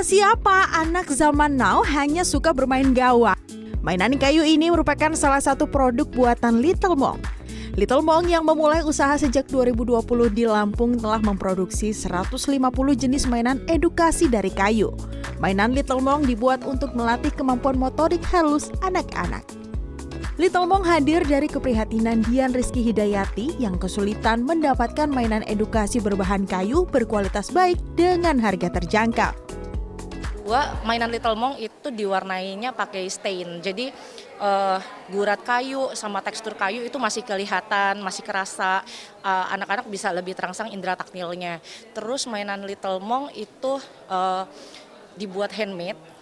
Siapa anak zaman now hanya suka bermain gawang? Mainan kayu ini merupakan salah satu produk buatan Little Mong. Little Mong yang memulai usaha sejak 2020 di Lampung telah memproduksi 150 jenis mainan edukasi dari kayu. Mainan Little Mong dibuat untuk melatih kemampuan motorik halus anak-anak. Little Mong hadir dari keprihatinan Dian Rizky Hidayati yang kesulitan mendapatkan mainan edukasi berbahan kayu berkualitas baik dengan harga terjangkau. Gua mainan Little Mong itu diwarnainya pakai stain. Jadi uh, gurat kayu sama tekstur kayu itu masih kelihatan, masih kerasa. Anak-anak uh, bisa lebih terangsang indera taktilnya. Terus mainan Little Mong itu uh, dibuat handmade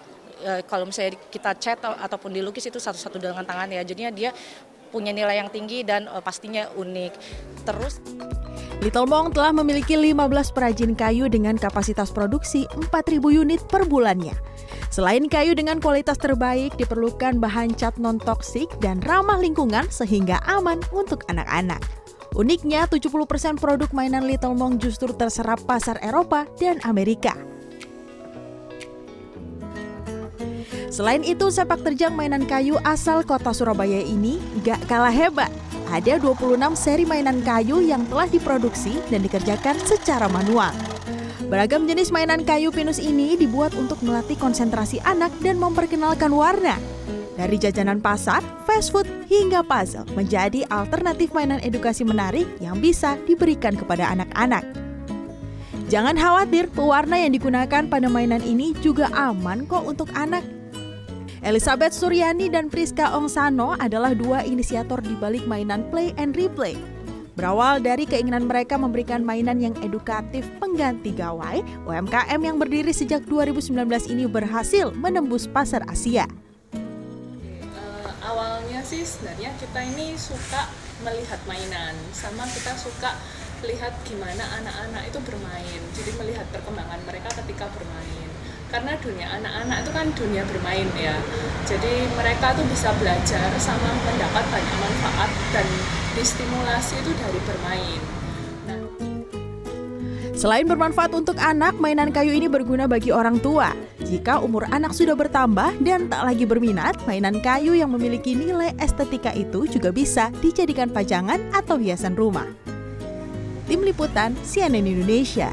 kalau misalnya kita cat ataupun dilukis itu satu-satu dengan tangan ya. Jadinya dia punya nilai yang tinggi dan pastinya unik. Terus Little Mong telah memiliki 15 perajin kayu dengan kapasitas produksi 4.000 unit per bulannya. Selain kayu dengan kualitas terbaik, diperlukan bahan cat non-toksik dan ramah lingkungan sehingga aman untuk anak-anak. Uniknya, 70% produk mainan Little Mong justru terserap pasar Eropa dan Amerika. Selain itu, sepak terjang mainan kayu asal kota Surabaya ini gak kalah hebat. Ada 26 seri mainan kayu yang telah diproduksi dan dikerjakan secara manual. Beragam jenis mainan kayu pinus ini dibuat untuk melatih konsentrasi anak dan memperkenalkan warna. Dari jajanan pasar, fast food, hingga puzzle menjadi alternatif mainan edukasi menarik yang bisa diberikan kepada anak-anak. Jangan khawatir, pewarna yang digunakan pada mainan ini juga aman kok untuk anak Elizabeth Suryani dan Priska Ongsano adalah dua inisiator di balik mainan Play and Replay. Berawal dari keinginan mereka memberikan mainan yang edukatif pengganti gawai, UMKM yang berdiri sejak 2019 ini berhasil menembus pasar Asia. Uh, awalnya sih sebenarnya kita ini suka melihat mainan, sama kita suka lihat gimana anak-anak itu bermain. Jadi melihat perkembangan mereka ketika bermain karena dunia anak-anak itu kan dunia bermain ya jadi mereka tuh bisa belajar sama mendapat banyak manfaat dan distimulasi itu dari bermain nah. Selain bermanfaat untuk anak, mainan kayu ini berguna bagi orang tua. Jika umur anak sudah bertambah dan tak lagi berminat, mainan kayu yang memiliki nilai estetika itu juga bisa dijadikan pajangan atau hiasan rumah. Tim Liputan CNN Indonesia